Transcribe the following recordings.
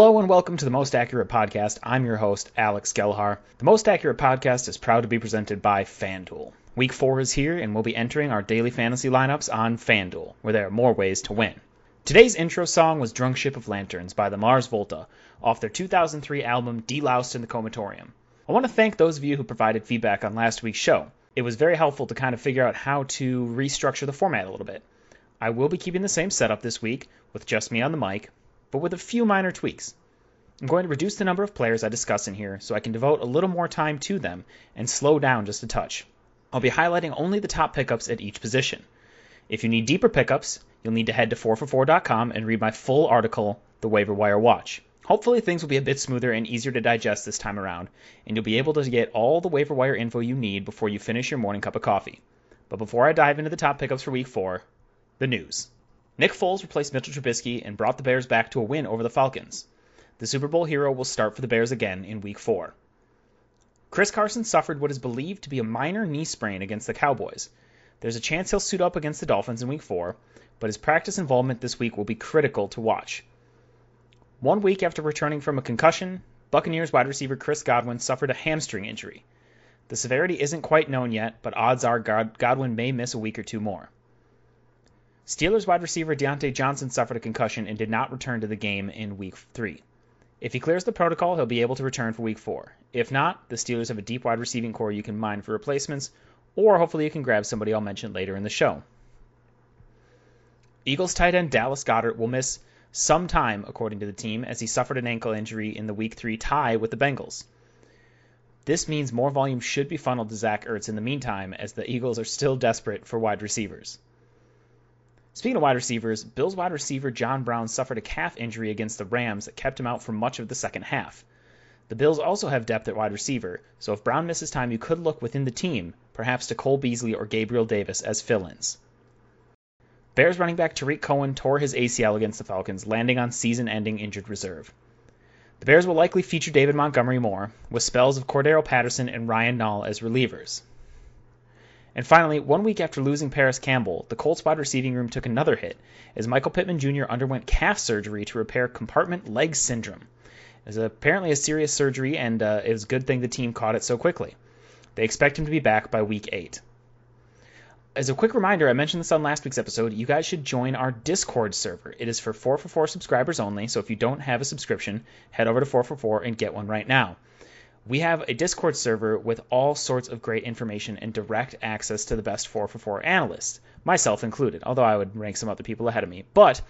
Hello and welcome to the Most Accurate Podcast. I'm your host, Alex Gelhar. The Most Accurate Podcast is proud to be presented by FanDuel. Week 4 is here, and we'll be entering our daily fantasy lineups on FanDuel, where there are more ways to win. Today's intro song was Drunk Ship of Lanterns by the Mars Volta, off their 2003 album Deloused in the Comatorium. I want to thank those of you who provided feedback on last week's show. It was very helpful to kind of figure out how to restructure the format a little bit. I will be keeping the same setup this week, with just me on the mic, but with a few minor tweaks. I'm going to reduce the number of players I discuss in here so I can devote a little more time to them and slow down just a touch. I'll be highlighting only the top pickups at each position. If you need deeper pickups, you'll need to head to 4for4.com and read my full article, The Waiver Wire Watch. Hopefully, things will be a bit smoother and easier to digest this time around, and you'll be able to get all the waiver wire info you need before you finish your morning cup of coffee. But before I dive into the top pickups for week four, the news. Nick Foles replaced Mitchell Trubisky and brought the Bears back to a win over the Falcons. The Super Bowl hero will start for the Bears again in week four. Chris Carson suffered what is believed to be a minor knee sprain against the Cowboys. There's a chance he'll suit up against the Dolphins in week four, but his practice involvement this week will be critical to watch. One week after returning from a concussion, Buccaneers wide receiver Chris Godwin suffered a hamstring injury. The severity isn't quite known yet, but odds are Godwin may miss a week or two more. Steelers wide receiver Diontae Johnson suffered a concussion and did not return to the game in week three. If he clears the protocol, he'll be able to return for week four. If not, the Steelers have a deep wide receiving corps you can mine for replacements, or hopefully you can grab somebody I'll mention later in the show. Eagles tight end Dallas Goedert will miss some time, according to the team, as he suffered an ankle injury in the week three tie with the Bengals. This means more volume should be funneled to Zach Ertz in the meantime, as the Eagles are still desperate for wide receivers. Speaking of wide receivers, Bills wide receiver John Brown suffered a calf injury against the Rams that kept him out for much of the second half. The Bills also have depth at wide receiver, so if Brown misses time, you could look within the team, perhaps to Cole Beasley or Gabriel Davis as fill ins. Bears running back Tarik Cohen tore his ACL against the Falcons, landing on season ending injured reserve. The Bears will likely feature David Montgomery more, with spells of Cordarrelle Patterson and Ryan Nall as relievers. And finally, one week after losing Parris Campbell, the Colts wide receiving room took another hit as Michael Pittman Jr. underwent calf surgery to repair compartment leg syndrome. It was apparently a serious surgery, and uh, it was a good thing the team caught it so quickly. They expect him to be back by week 8. As a quick reminder, I mentioned this on last week's episode, you guys should join our Discord server. It is for 4for4 subscribers only, so if you don't have a subscription, head over to 4for4 and get one right now. We have a Discord server with all sorts of great information and direct access to the best 4 for 4 analysts, myself included, although I would rank some other people ahead of me. But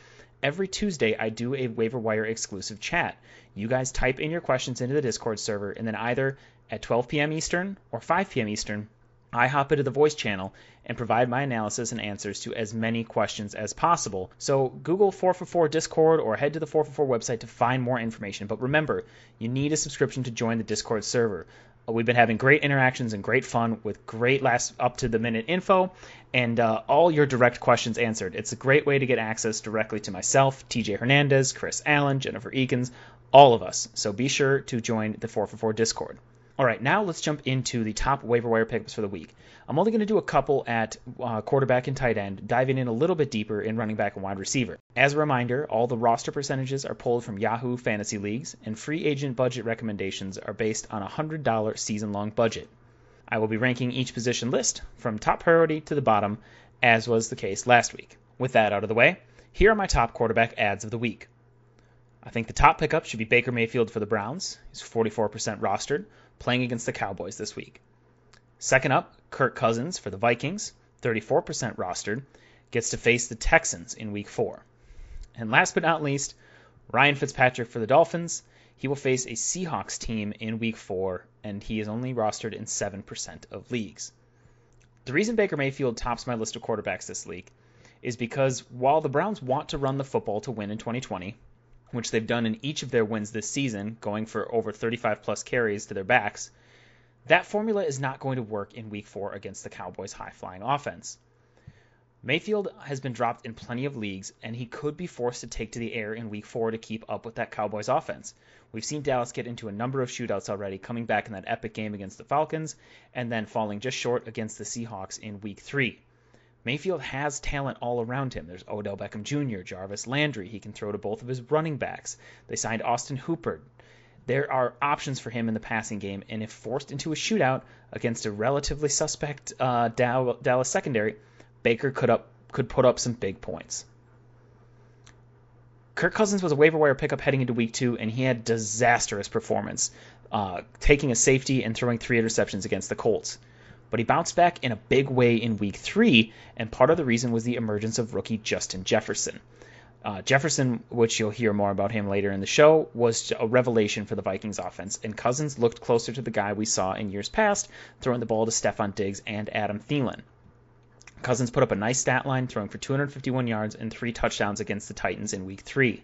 every Tuesday, I do a waiver wire exclusive chat. You guys type in your questions into the Discord server, and then either at 12 p.m. Eastern or 5 p.m. Eastern, I hop into the voice channel and provide my analysis and answers to as many questions as possible. So Google 4for4 Discord or head to the 4for4 website to find more information. But remember, you need a subscription to join the Discord server. Uh, we've been having great interactions and great fun with great last up to the minute info and uh, all your direct questions answered. It's a great way to get access directly to myself, TJ Hernandez, Chris Allen, Jennifer Eakins, all of us. So be sure to join the 4for4 Discord. All right, now let's jump into the top waiver wire pickups for the week. I'm only going to do a couple at uh, quarterback and tight end, diving in a little bit deeper in running back and wide receiver. As a reminder, all the roster percentages are pulled from Yahoo Fantasy Leagues, and free agent budget recommendations are based on a $100 season long budget. I will be ranking each position list from top priority to the bottom, as was the case last week. With that out of the way, here are my top quarterback ads of the week. I think the top pickup should be Baker Mayfield for the Browns. He's 44% rostered, playing against the Cowboys this week. Second up, Kirk Cousins for the Vikings, 34% rostered, gets to face the Texans in week four. And last but not least, Ryan Fitzpatrick for the Dolphins. He will face a Seahawks team in week four, and he is only rostered in 7% of leagues. The reason Baker Mayfield tops my list of quarterbacks this week is because while the Browns want to run the football to win in 2020, which they've done in each of their wins this season, going for over 35 plus carries to their backs, that formula is not going to work in week four against the Cowboys' high flying offense. Mayfield has been dropped in plenty of leagues, and he could be forced to take to the air in week four to keep up with that Cowboys offense. We've seen Dallas get into a number of shootouts already, coming back in that epic game against the Falcons, and then falling just short against the Seahawks in week three. Mayfield has talent all around him. There's Odell Beckham Jr., Jarvis Landry. He can throw to both of his running backs. They signed Austin Hooper. There are options for him in the passing game, and if forced into a shootout against a relatively suspect uh, Dallas secondary, Baker could up could put up some big points. Kirk Cousins was a waiver wire pickup heading into week two, and he had disastrous performance, uh, taking a safety and throwing three interceptions against the Colts. But he bounced back in a big way in week three, and part of the reason was the emergence of rookie Justin Jefferson. Uh, Jefferson, which you'll hear more about him later in the show, was a revelation for the Vikings offense, and Cousins looked closer to the guy we saw in years past, throwing the ball to Stefon Diggs and Adam Thielen. Cousins put up a nice stat line, throwing for 251 yards and three touchdowns against the Titans in Week 3.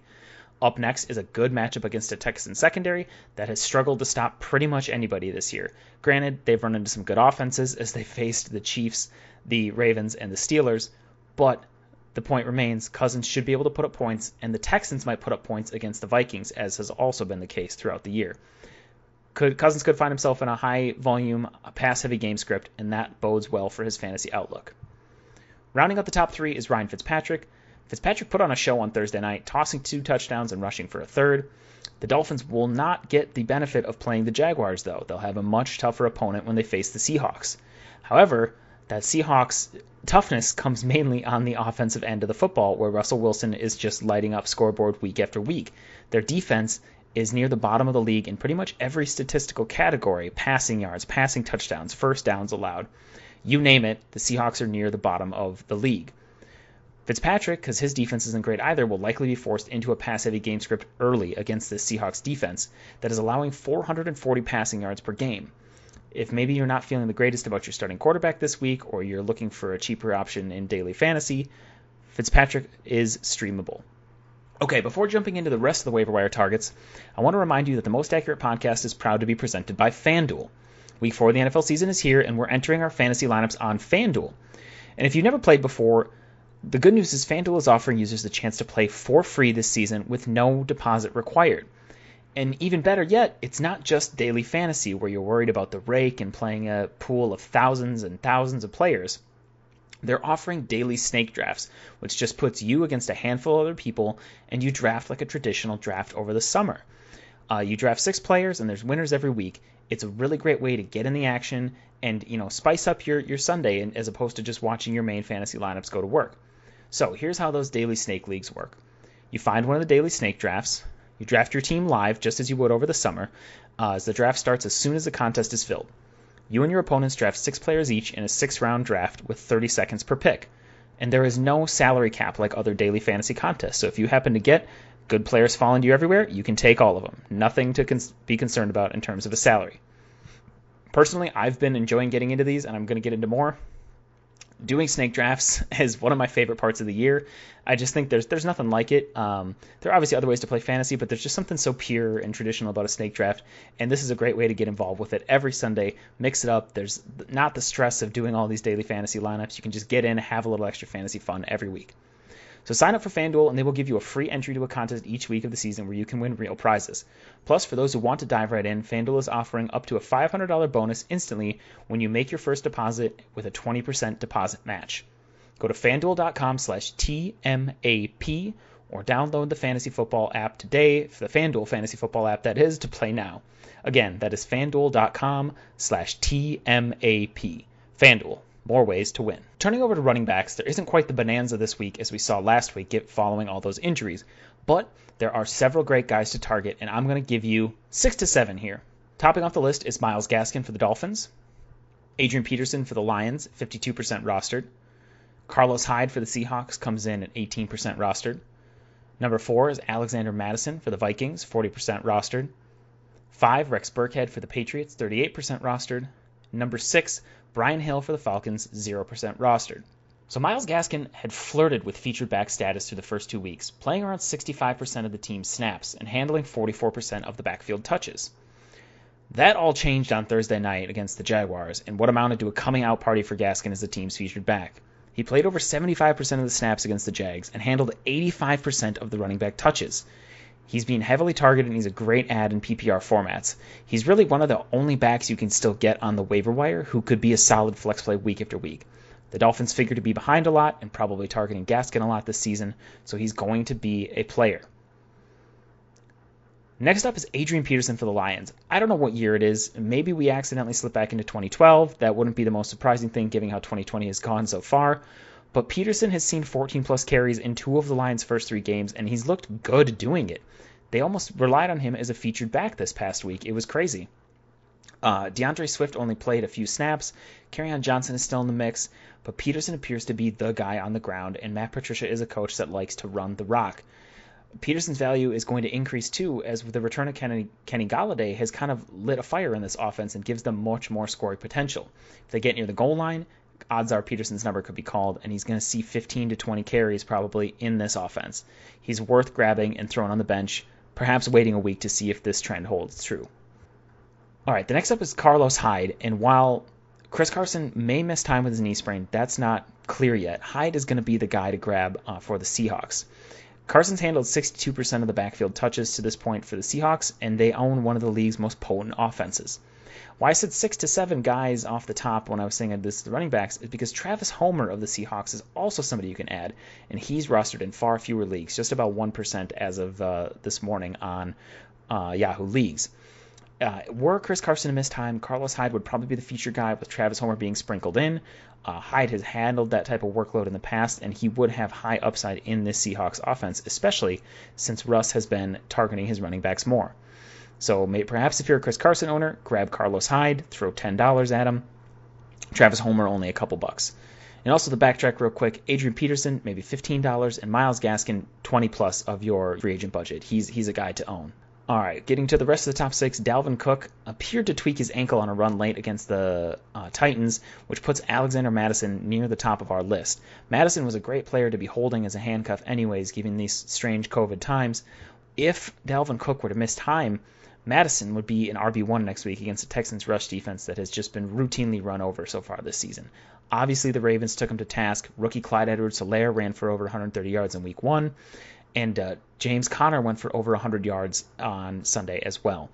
Up next is a good matchup against a Texan secondary that has struggled to stop pretty much anybody this year. Granted, they've run into some good offenses as they faced the Chiefs, the Ravens, and the Steelers, but the point remains Cousins should be able to put up points, and the Texans might put up points against the Vikings, as has also been the case throughout the year. Could, Cousins could find himself in a high volume, pass heavy game script, and that bodes well for his fantasy outlook. Rounding out the top three is Ryan Fitzpatrick. Fitzpatrick put on a show on Thursday night, tossing two touchdowns and rushing for a third. The Dolphins will not get the benefit of playing the Jaguars, though. They'll have a much tougher opponent when they face the Seahawks. However, that Seahawks toughness comes mainly on the offensive end of the football, where Russell Wilson is just lighting up scoreboard week after week. Their defense is near the bottom of the league in pretty much every statistical category passing yards, passing touchdowns, first downs allowed you name it, the Seahawks are near the bottom of the league. Fitzpatrick, because his defense isn't great either, will likely be forced into a pass heavy game script early against the Seahawks defense that is allowing 440 passing yards per game. If maybe you're not feeling the greatest about your starting quarterback this week or you're looking for a cheaper option in daily fantasy, Fitzpatrick is streamable. Okay, before jumping into the rest of the waiver wire targets, I want to remind you that the Most Accurate podcast is proud to be presented by FanDuel. Week four of the NFL season is here, and we're entering our fantasy lineups on FanDuel. And if you've never played before, the good news is FanDuel is offering users the chance to play for free this season with no deposit required. And even better yet, it's not just daily fantasy where you're worried about the rake and playing a pool of thousands and thousands of players. They're offering daily snake drafts, which just puts you against a handful of other people and you draft like a traditional draft over the summer. Uh, you draft six players and there's winners every week, it's a really great way to get in the action and you know spice up your your Sunday as opposed to just watching your main fantasy lineups go to work. So here's how those daily snake leagues work. You find one of the daily snake drafts. You draft your team live just as you would over the summer, uh, as the draft starts as soon as the contest is filled. You and your opponents draft six players each in a six round draft with 30 seconds per pick. And there is no salary cap like other daily fantasy contests. So if you happen to get good players falling to you everywhere, you can take all of them. Nothing to cons- be concerned about in terms of a salary. Personally, I've been enjoying getting into these, and I'm going to get into more. Doing snake drafts is one of my favorite parts of the year. I just think there's there's nothing like it. Um, there are obviously other ways to play fantasy, but there's just something so pure and traditional about a snake draft, and this is a great way to get involved with it every Sunday. Mix it up. There's not the stress of doing all these daily fantasy lineups. You can just get in, have a little extra fantasy fun every week. So sign up for FanDuel and they will give you a free entry to a contest each week of the season where you can win real prizes. Plus, for those who want to dive right in, FanDuel is offering up to a $500 bonus instantly when you make your first deposit with a 20% deposit match. Go to fanduel.com slash TMAP or download the Fantasy Football app today, the FanDuel Fantasy Football app that is, to play now. Again, that is fanduel.com slash TMAP. FanDuel, more ways to win. Turning over to running backs, there isn't quite the bonanza this week as we saw last week following all those injuries, but there are several great guys to target, and I'm going to give you six to seven here. Topping off the list is Myles Gaskin for the Dolphins, Adrian Peterson for the Lions, 52% rostered. Carlos Hyde for the Seahawks comes in at 18% rostered. Number four is Alexander Mattison for the Vikings, 40% rostered. Five, Rex Burkhead for the Patriots, 38% rostered. Number six, Brian Hill for the Falcons, 0% rostered. So Myles Gaskin had flirted with featured back status through the first two weeks, playing around 65% of the team's snaps and handling 44% of the backfield touches. That all changed on Thursday night against the Jaguars in what amounted to a coming out party for Gaskin as the team's featured back. He played over 75% of the snaps against the Jags and handled 85% of the running back touches. He's being heavily targeted and he's a great ad in PPR formats. He's really one of the only backs you can still get on the waiver wire who could be a solid flex play week after week. The Dolphins figure to be behind a lot and probably targeting Gaskin a lot this season, so he's going to be a player. Next up is Adrian Peterson for the Lions. I don't know what year it is. Maybe we accidentally slipped back into 2012. That wouldn't be the most surprising thing given how 2020 has gone so far. But Peterson has seen 14 plus carries in two of the Lions' first three games, and he's looked good doing it. They almost relied on him as a featured back this past week. It was crazy. Uh, D'Andre Swift only played a few snaps. Kerryon Johnson is still in the mix, but Peterson appears to be the guy on the ground, and Matt Patricia is a coach that likes to run the rock. Peterson's value is going to increase too, as the return of Kenny, Kenny Golladay has kind of lit a fire in this offense and gives them much more scoring potential. If they get near the goal line, odds are Peterson's number could be called, and he's going to see 15 to 20 carries probably in this offense. He's worth grabbing and throwing on the bench, perhaps waiting a week to see if this trend holds true. All right, the next up is Carlos Hyde, and while Chris Carson may miss time with his knee sprain, that's not clear yet. Hyde is going to be the guy to grab uh, for the Seahawks. Carson's handled 62% of the backfield touches to this point for the Seahawks, and they own one of the league's most potent offenses. Why I said six to seven guys off the top when I was saying this the running backs is because Travis Homer of the Seahawks is also somebody you can add, and he's rostered in far fewer leagues, just about 1% as of uh, this morning on uh, Yahoo Leagues. Uh, were Chris Carson to miss time, Carlos Hyde would probably be the feature guy with Travis Homer being sprinkled in. Uh, Hyde has handled that type of workload in the past, and he would have high upside in this Seahawks offense, especially since Russ has been targeting his running backs more. So perhaps if you're a Chris Carson owner, grab Carlos Hyde, throw $10 at him. Travis Homer only a couple bucks. And also the backtrack real quick, Adrian Peterson maybe $15 and Myles Gaskin 20 plus of your free agent budget. He's he's a guy to own. All right, getting to the rest of the top six, Dalvin Cook appeared to tweak his ankle on a run late against the uh, Titans, which puts Alexander Mattison near the top of our list. Mattison was a great player to be holding as a handcuff, anyways, given these strange COVID times. If Dalvin Cook were to miss time, Mattison would be an RB1 next week against the Texans' rush defense that has just been routinely run over so far this season. Obviously, the Ravens took him to task. Rookie Clyde Edwards-Helaire ran for over 130 yards in week one and uh, James Conner went for over 100 yards on Sunday as well.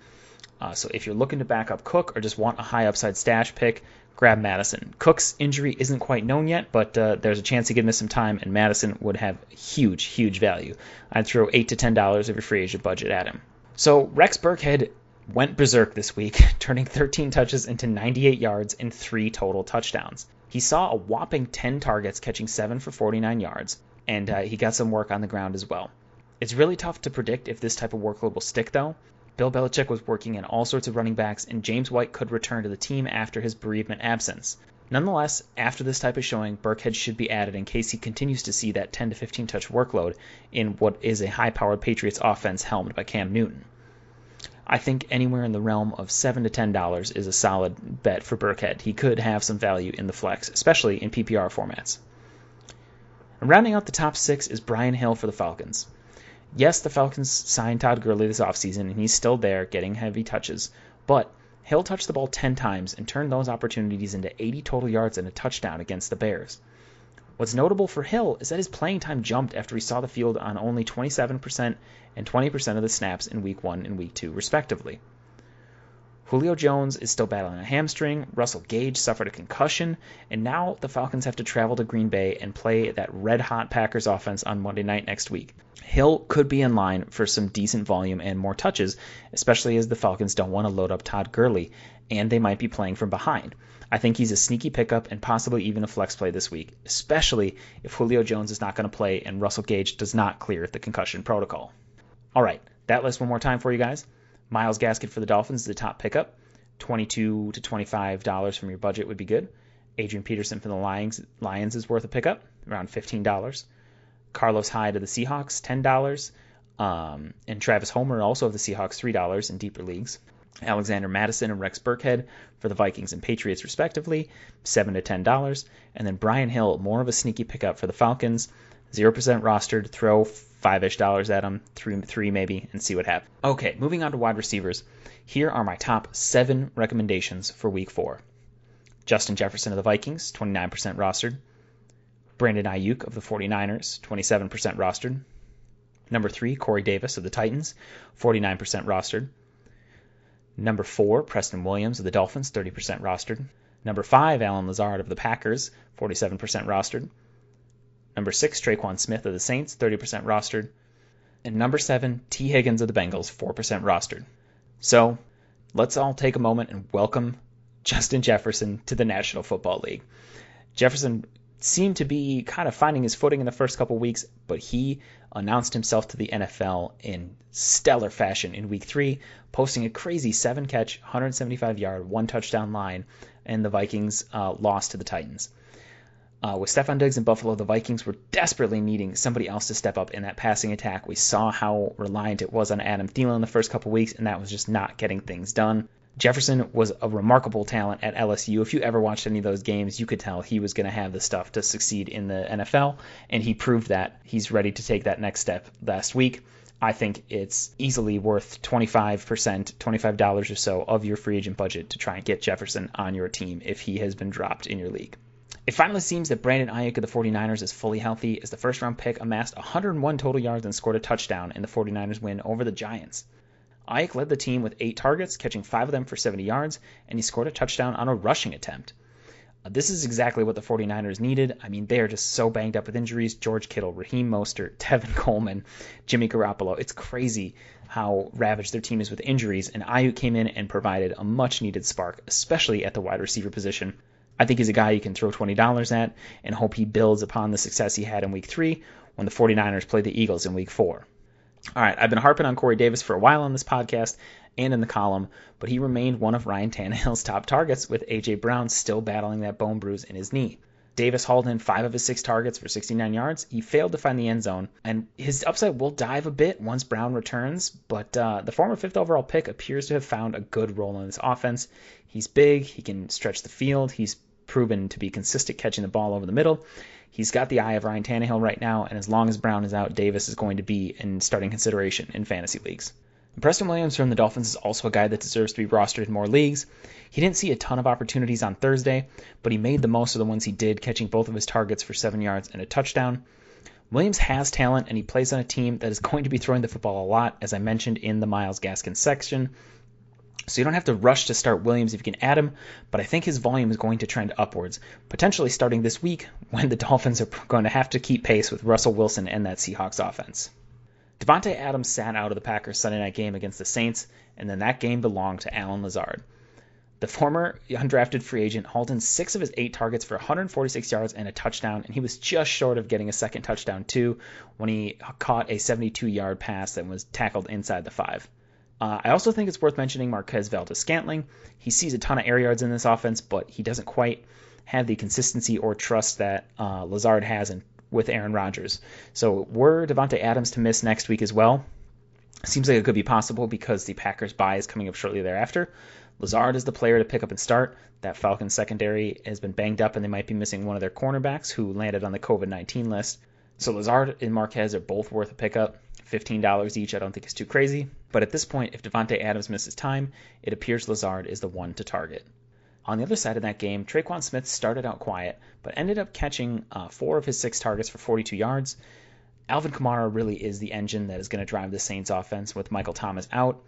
Uh, so if you're looking to back up Cook or just want a high upside stash pick, grab Mattison. Cook's injury isn't quite known yet, but uh, there's a chance he could miss some time, and Mattison would have huge, huge value. I'd throw eight to ten dollars of your free agent budget at him. So Rex Burkhead went berserk this week, turning 13 touches into 98 yards and three total touchdowns. He saw a whopping 10 targets, catching seven for 49 yards and uh, he got some work on the ground as well. It's really tough to predict if this type of workload will stick, though. Bill Belichick was working in all sorts of running backs, and James White could return to the team after his bereavement absence. Nonetheless, after this type of showing, Burkhead should be added in case he continues to see that 10 to 15 touch workload in what is a high powered Patriots offense helmed by Cam Newton. I think anywhere in the realm of seven to ten dollars is a solid bet for Burkhead. He could have some value in the flex, especially in PPR formats. And rounding out the top six is Brian Hill for the Falcons. Yes, the Falcons signed Todd Gurley this offseason, and he's still there getting heavy touches, but Hill touched the ball 10 times and turned those opportunities into 80 total yards and a touchdown against the Bears. What's notable for Hill is that his playing time jumped after he saw the field on only 27% and 20% of the snaps in Week 1 and Week 2, respectively. Julio Jones is still battling a hamstring. Russell Gage suffered a concussion. And now the Falcons have to travel to Green Bay and play that red hot Packers offense on Monday night next week. Hill could be in line for some decent volume and more touches, especially as the Falcons don't want to load up Todd Gurley, and they might be playing from behind. I think he's a sneaky pickup and possibly even a flex play this week, especially if Julio Jones is not going to play and Russell Gage does not clear the concussion protocol. All right, that list one more time for you guys. Myles Gaskin for the Dolphins is the top pickup. 22 to 25 dollars from your budget would be good. Adrian Peterson from the Lions, Lions is worth a pickup, around $15. Carlos Hyde of the Seahawks, $10. Um, and Travis Homer, also of the Seahawks, $3 in deeper leagues. Alexander Mattison and Rex Burkhead for the Vikings and Patriots, respectively, 7 to $10. And then Brian Hill, more of a sneaky pickup for the Falcons, 0% rostered, throw five-ish dollars at them, three, three maybe, and see what happens. Okay, moving on to wide receivers. Here are my top seven recommendations for Week Four: Justin Jefferson of the Vikings, 29% rostered. Brandon Aiyuk of the 49ers, 27% rostered. Number three, Corey Davis of the Titans, 49% rostered. Number four, Preston Williams of the Dolphins, 30% rostered. Number five, Allen Lazard of the Packers, 47% rostered. Number six, Tre'Quan Smith of the Saints, 30% rostered. And number seven, Tee Higgins of the Bengals, 4% rostered. So let's all take a moment and welcome Justin Jefferson to the National Football League. Jefferson seemed to be kind of finding his footing in the first couple weeks, but he announced himself to the NFL in stellar fashion in week three, posting a crazy seven catch, 175 yard, one touchdown line, and the Vikings uh, lost to the Titans. Uh, with Stefon Diggs in Buffalo, the Vikings were desperately needing somebody else to step up in that passing attack. We saw how reliant it was on Adam Thielen the first couple weeks, and that was just not getting things done. Jefferson was a remarkable talent at LSU. If you ever watched any of those games, you could tell he was going to have the stuff to succeed in the NFL, and he proved that. He's ready to take that next step last week. I think it's easily worth 25%, $25 or so of your free agent budget to try and get Jefferson on your team if he has been dropped in your league. It finally seems that Brandon Aiyuk of the 49ers is fully healthy as the first round pick amassed 101 total yards and scored a touchdown in the 49ers win over the Giants. Aiyuk led the team with eight targets, catching five of them for 70 yards, and he scored a touchdown on a rushing attempt. Uh, this is exactly what the 49ers needed. I mean, they are just so banged up with injuries. George Kittle, Raheem Mostert, Tevin Coleman, Jimmy Garoppolo. It's crazy how ravaged their team is with injuries, and Aiyuk came in and provided a much needed spark, especially at the wide receiver position. I think he's a guy you can throw $20 at and hope he builds upon the success he had in week three when the 49ers played the Eagles in week four. All right, I've been harping on Corey Davis for a while on this podcast and in the column, but he remained one of Ryan Tannehill's top targets, with A.J. Brown still battling that bone bruise in his knee. Davis hauled in five of his six targets for 69 yards. He failed to find the end zone, and his upside will dive a bit once Brown returns, but uh, the former fifth overall pick appears to have found a good role in this offense. He's big, he can stretch the field, he's proven to be consistent catching the ball over the middle. He's got the eye of Ryan Tannehill right now, and as long as Brown is out, Davis is going to be in starting consideration in fantasy leagues. Preston Williams from the Dolphins is also a guy that deserves to be rostered in more leagues. He didn't see a ton of opportunities on Thursday, but he made the most of the ones he did, catching both of his targets for seven yards and a touchdown. Williams has talent, and he plays on a team that is going to be throwing the football a lot, as I mentioned in the Myles Gaskin section. So you don't have to rush to start Williams if you can add him, but I think his volume is going to trend upwards, potentially starting this week when the Dolphins are going to have to keep pace with Russell Wilson and that Seahawks offense. Davante Adams sat out of the Packers Sunday night game against the Saints, and then that game belonged to Allen Lazard. The former undrafted free agent hauled in six of his eight targets for 146 yards and a touchdown, and he was just short of getting a second touchdown too when he caught a 72-yard pass that was tackled inside the five. Uh, I also think it's worth mentioning Marquez Valdes-Scantling. He sees a ton of air yards in this offense, but he doesn't quite have the consistency or trust that uh, Lazard has in, with Aaron Rodgers. So were Davante Adams to miss next week as well, seems like it could be possible because the Packers bye is coming up shortly thereafter. Lazard is the player to pick up and start. That Falcons secondary has been banged up, and they might be missing one of their cornerbacks who landed on the COVID 19 list. So Lazard and Marquez are both worth a pickup. $15 each, I don't think is too crazy. But at this point, if Davante Adams misses time, it appears Lazard is the one to target. On the other side of that game, Tre'Quan Smith started out quiet, but ended up catching uh, four of his six targets for 42 yards. Alvin Kamara really is the engine that is going to drive the Saints offense with Michael Thomas out.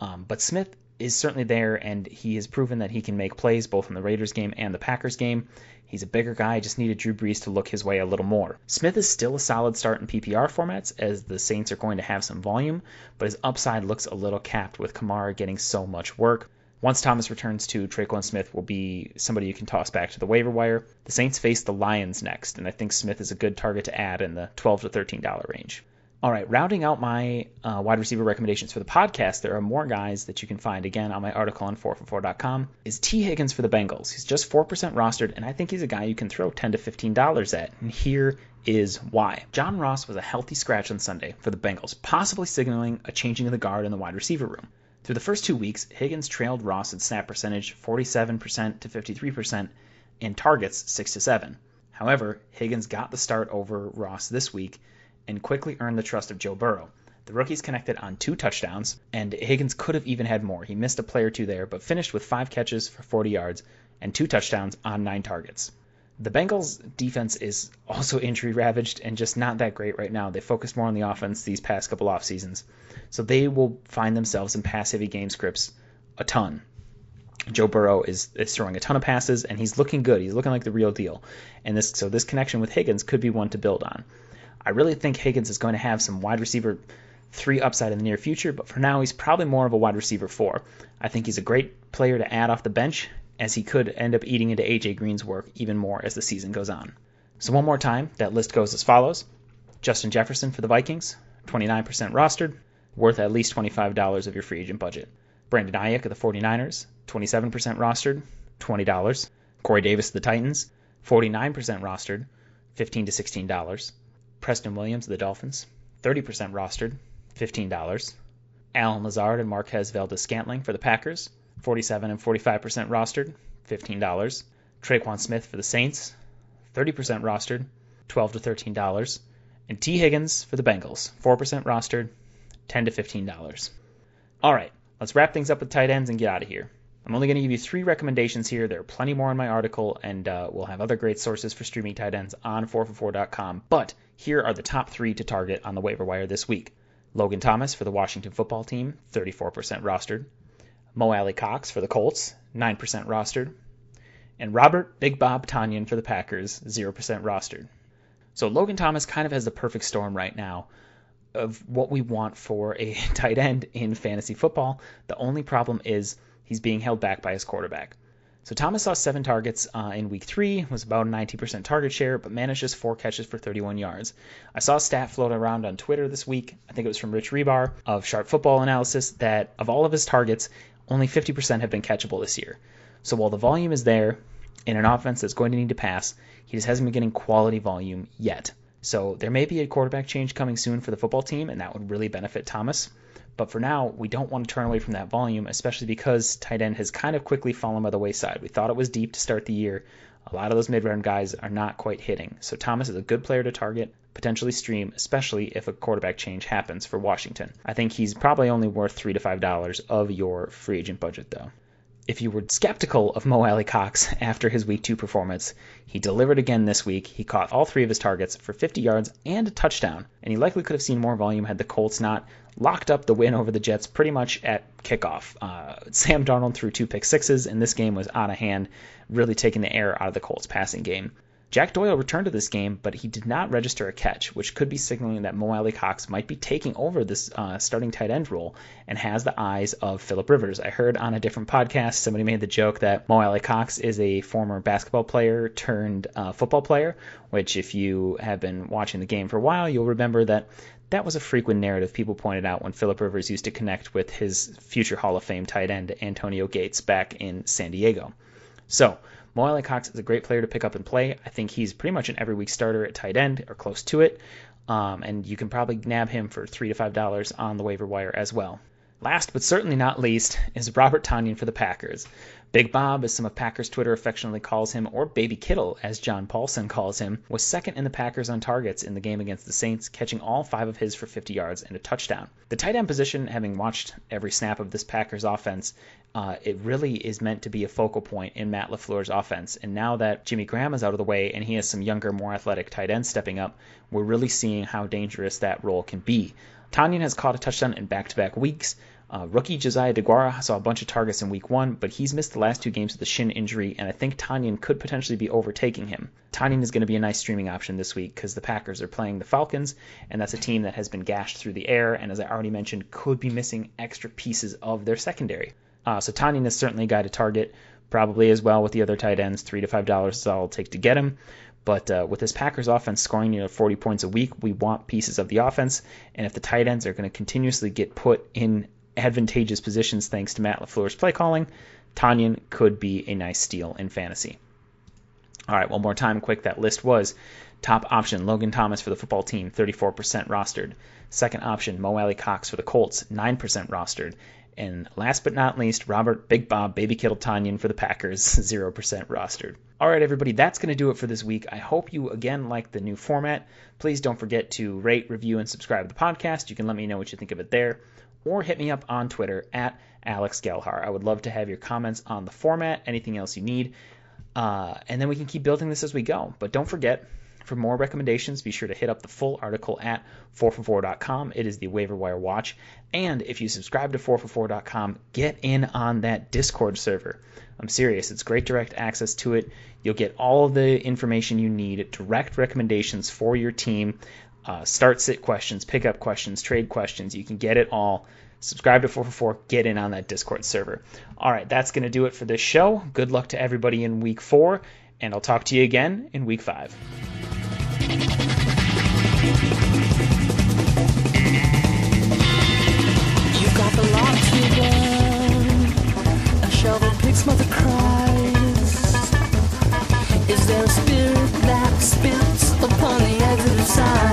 Um, but Smith is certainly there, and he has proven that he can make plays both in the Raiders game and the Packers game. He's a bigger guy, just needed Drew Brees to look his way a little more. Smith is still a solid start in PPR formats, as the Saints are going to have some volume, but his upside looks a little capped with Kamara getting so much work. Once Thomas returns to Tre'Quan Smith will be somebody you can toss back to the waiver wire. The Saints face the Lions next, and I think Smith is a good target to add in the 12 to $13 range. All right, rounding out my uh, wide receiver recommendations for the podcast, there are more guys that you can find again on my article on 4for4.com. Is Tee Higgins for the Bengals? He's just 4% rostered, and I think he's a guy you can throw 10 to $15 at. And here is why. John Ross was a healthy scratch on Sunday for the Bengals, possibly signaling a changing of the guard in the wide receiver room. Through the first two weeks, Higgins trailed Ross in snap percentage 47% to 53% and targets 6 to 7. However, Higgins got the start over Ross this week and quickly earned the trust of Joe Burrow. The rookies connected on two touchdowns, and Higgins could have even had more. He missed a play or two there, but finished with five catches for 40 yards and two touchdowns on nine targets. The Bengals defense is also injury ravaged and just not that great right now. They focused more on the offense these past couple off seasons. So they will find themselves in pass heavy game scripts a ton. Joe Burrow is, is throwing a ton of passes and he's looking good. He's looking like the real deal. And this so this connection with Higgins could be one to build on. I really think Higgins is going to have some wide receiver three upside in the near future, but for now he's probably more of a wide receiver four. I think he's a great player to add off the bench as he could end up eating into AJ Green's work even more as the season goes on. So one more time, that list goes as follows. Justin Jefferson for the Vikings, 29% rostered, worth at least $25 of your free agent budget. Brandon Aiyuk of the 49ers, 27% rostered, $20. Corey Davis of the Titans, 49% rostered, 15 to $16. Preston Williams of the Dolphins, 30% rostered, $15. Allen Lazard and Marquez Valdes Scantling for the Packers, 47 and 45% rostered, $15. Tre'Quan Smith for the Saints, 30% rostered, $12 to $13. And Tee Higgins for the Bengals, 4% rostered, $10 to $15. All right, let's wrap things up with tight ends and get out of here. I'm only going to give you three recommendations here. There are plenty more in my article, and uh, we'll have other great sources for streaming tight ends on 4for4.com. But here are the top three to target on the waiver wire this week. Logan Thomas for the Washington football team, 34% rostered. Mo Alie-Cox for the Colts, 9% rostered, and Robert Big Bob Tonyan for the Packers, 0% rostered. So Logan Thomas kind of has the perfect storm right now of what we want for a tight end in fantasy football. The only problem is he's being held back by his quarterback. So Thomas saw seven targets uh, in week three, was about a 90% target share, but managed just four catches for 31 yards. I saw a stat float around on Twitter this week. I think it was from Rich Hribar of Sharp Football Analysis that of all of his targets, only 50% have been catchable this year. So while the volume is there in an offense that's going to need to pass, he just hasn't been getting quality volume yet. So there may be a quarterback change coming soon for the football team, and that would really benefit Thomas. But for now, we don't want to turn away from that volume, especially because tight end has kind of quickly fallen by the wayside. We thought it was deep to start the year. A lot of those mid round guys are not quite hitting. So Thomas is a good player to target, potentially stream, especially if a quarterback change happens for Washington. I think he's probably only worth three to five dollars of your free agent budget though. If you were skeptical of Mo Alie-Cox after his week two performance, he delivered again this week. He caught all three of his targets for 50 yards and a touchdown, and he likely could have seen more volume had the Colts not locked up the win over the Jets pretty much at kickoff. Uh, Sam Darnold threw two pick sixes, and this game was out of hand, really taking the air out of the Colts passing game. Jack Doyle returned to this game, but he did not register a catch, which could be signaling that Mo Alie-Cox might be taking over this uh, starting tight end role and has the eyes of Philip Rivers. I heard on a different podcast somebody made the joke that Mo Alie-Cox is a former basketball player turned uh, football player, which if you have been watching the game for a while, you'll remember that that was a frequent narrative people pointed out when Philip Rivers used to connect with his future Hall of Fame tight end Antonio Gates back in San Diego. So Mo Alie-Cox is a great player to pick up and play. I think he's pretty much an every week starter at tight end or close to it. Um, and you can probably nab him for three to five dollars on the waiver wire as well. Last but certainly not least is Robert Tonyan for the Packers. Big Bob, as some of Packers Twitter affectionately calls him, or Baby Kittle, as John Paulson calls him, was second in the Packers on targets in the game against the Saints, catching all five of his for 50 yards and a touchdown. The tight end position, having watched every snap of this Packers offense, uh, it really is meant to be a focal point in Matt LaFleur's offense. And now that Jimmy Graham is out of the way and he has some younger, more athletic tight ends stepping up, we're really seeing how dangerous that role can be. Tonyan has caught a touchdown in back to back weeks. Uh, rookie Josiah DeGuara saw a bunch of targets in week one, but he's missed the last two games with a shin injury, and I think Tonyan could potentially be overtaking him. Tonyan is going to be a nice streaming option this week because the Packers are playing the Falcons, and that's a team that has been gashed through the air, and as I already mentioned, could be missing extra pieces of their secondary. Uh, so Tonyan is certainly a guy to target, probably as well with the other tight ends. Three to five dollars is all it'll take to get him. But uh, with this Packers offense scoring you know 40 points a week, we want pieces of the offense. And if the tight ends are going to continuously get put in advantageous positions thanks to Matt LaFleur's play calling, Tonyan could be a nice steal in fantasy. All right, one more time, quick. That list was top option Logan Thomas for the football team, 34% rostered. Second option Mo Alie-Cox for the Colts, 9% rostered. And last but not least, Robert Big Bob Baby Kittle Tonyan for the Packers, 0% rostered. All right, everybody, that's going to do it for this week. I hope you again like the new format. Please don't forget to rate, review, and subscribe to the podcast. You can let me know what you think of it there or hit me up on Twitter at Alex Gelhar. I would love to have your comments on the format, anything else you need. Uh, and then we can keep building this as we go. But don't forget, for more recommendations, be sure to hit up the full article at 4for4.com. It is the waiver wire watch. And if you subscribe to 4for4.com, get in on that Discord server. I'm serious. It's great direct access to it. You'll get all of the information you need, direct recommendations for your team, uh, start sit questions, pickup questions, trade questions. You can get it all. Subscribe to 444, get in on that Discord server. All right, that's going to do it for this show. Good luck to everybody in week four, and I'll talk to you again in week five. You got the lot to. A shovel picks mother cries. Is there a spirit that spits upon the exit?